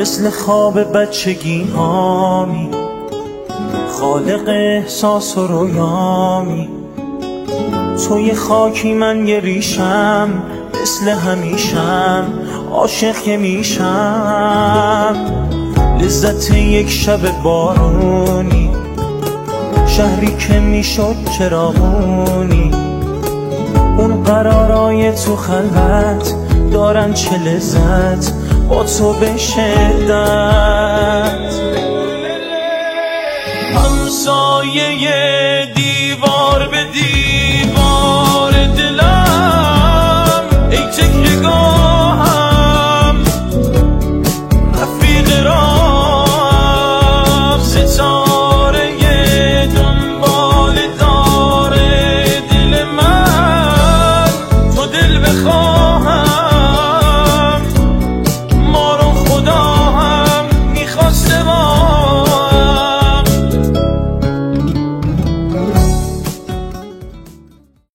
مثل خواب بچگی هامی. خالق احساس و رویامی. توی خاکی من یه ریشم مثل همیشم عاشق میشم. لذت یک شب بارونی. شهری که می‌شد چراغونی. اون قرارای تو خلوت دارن چه لذت. با تو به شدت. همسایه دی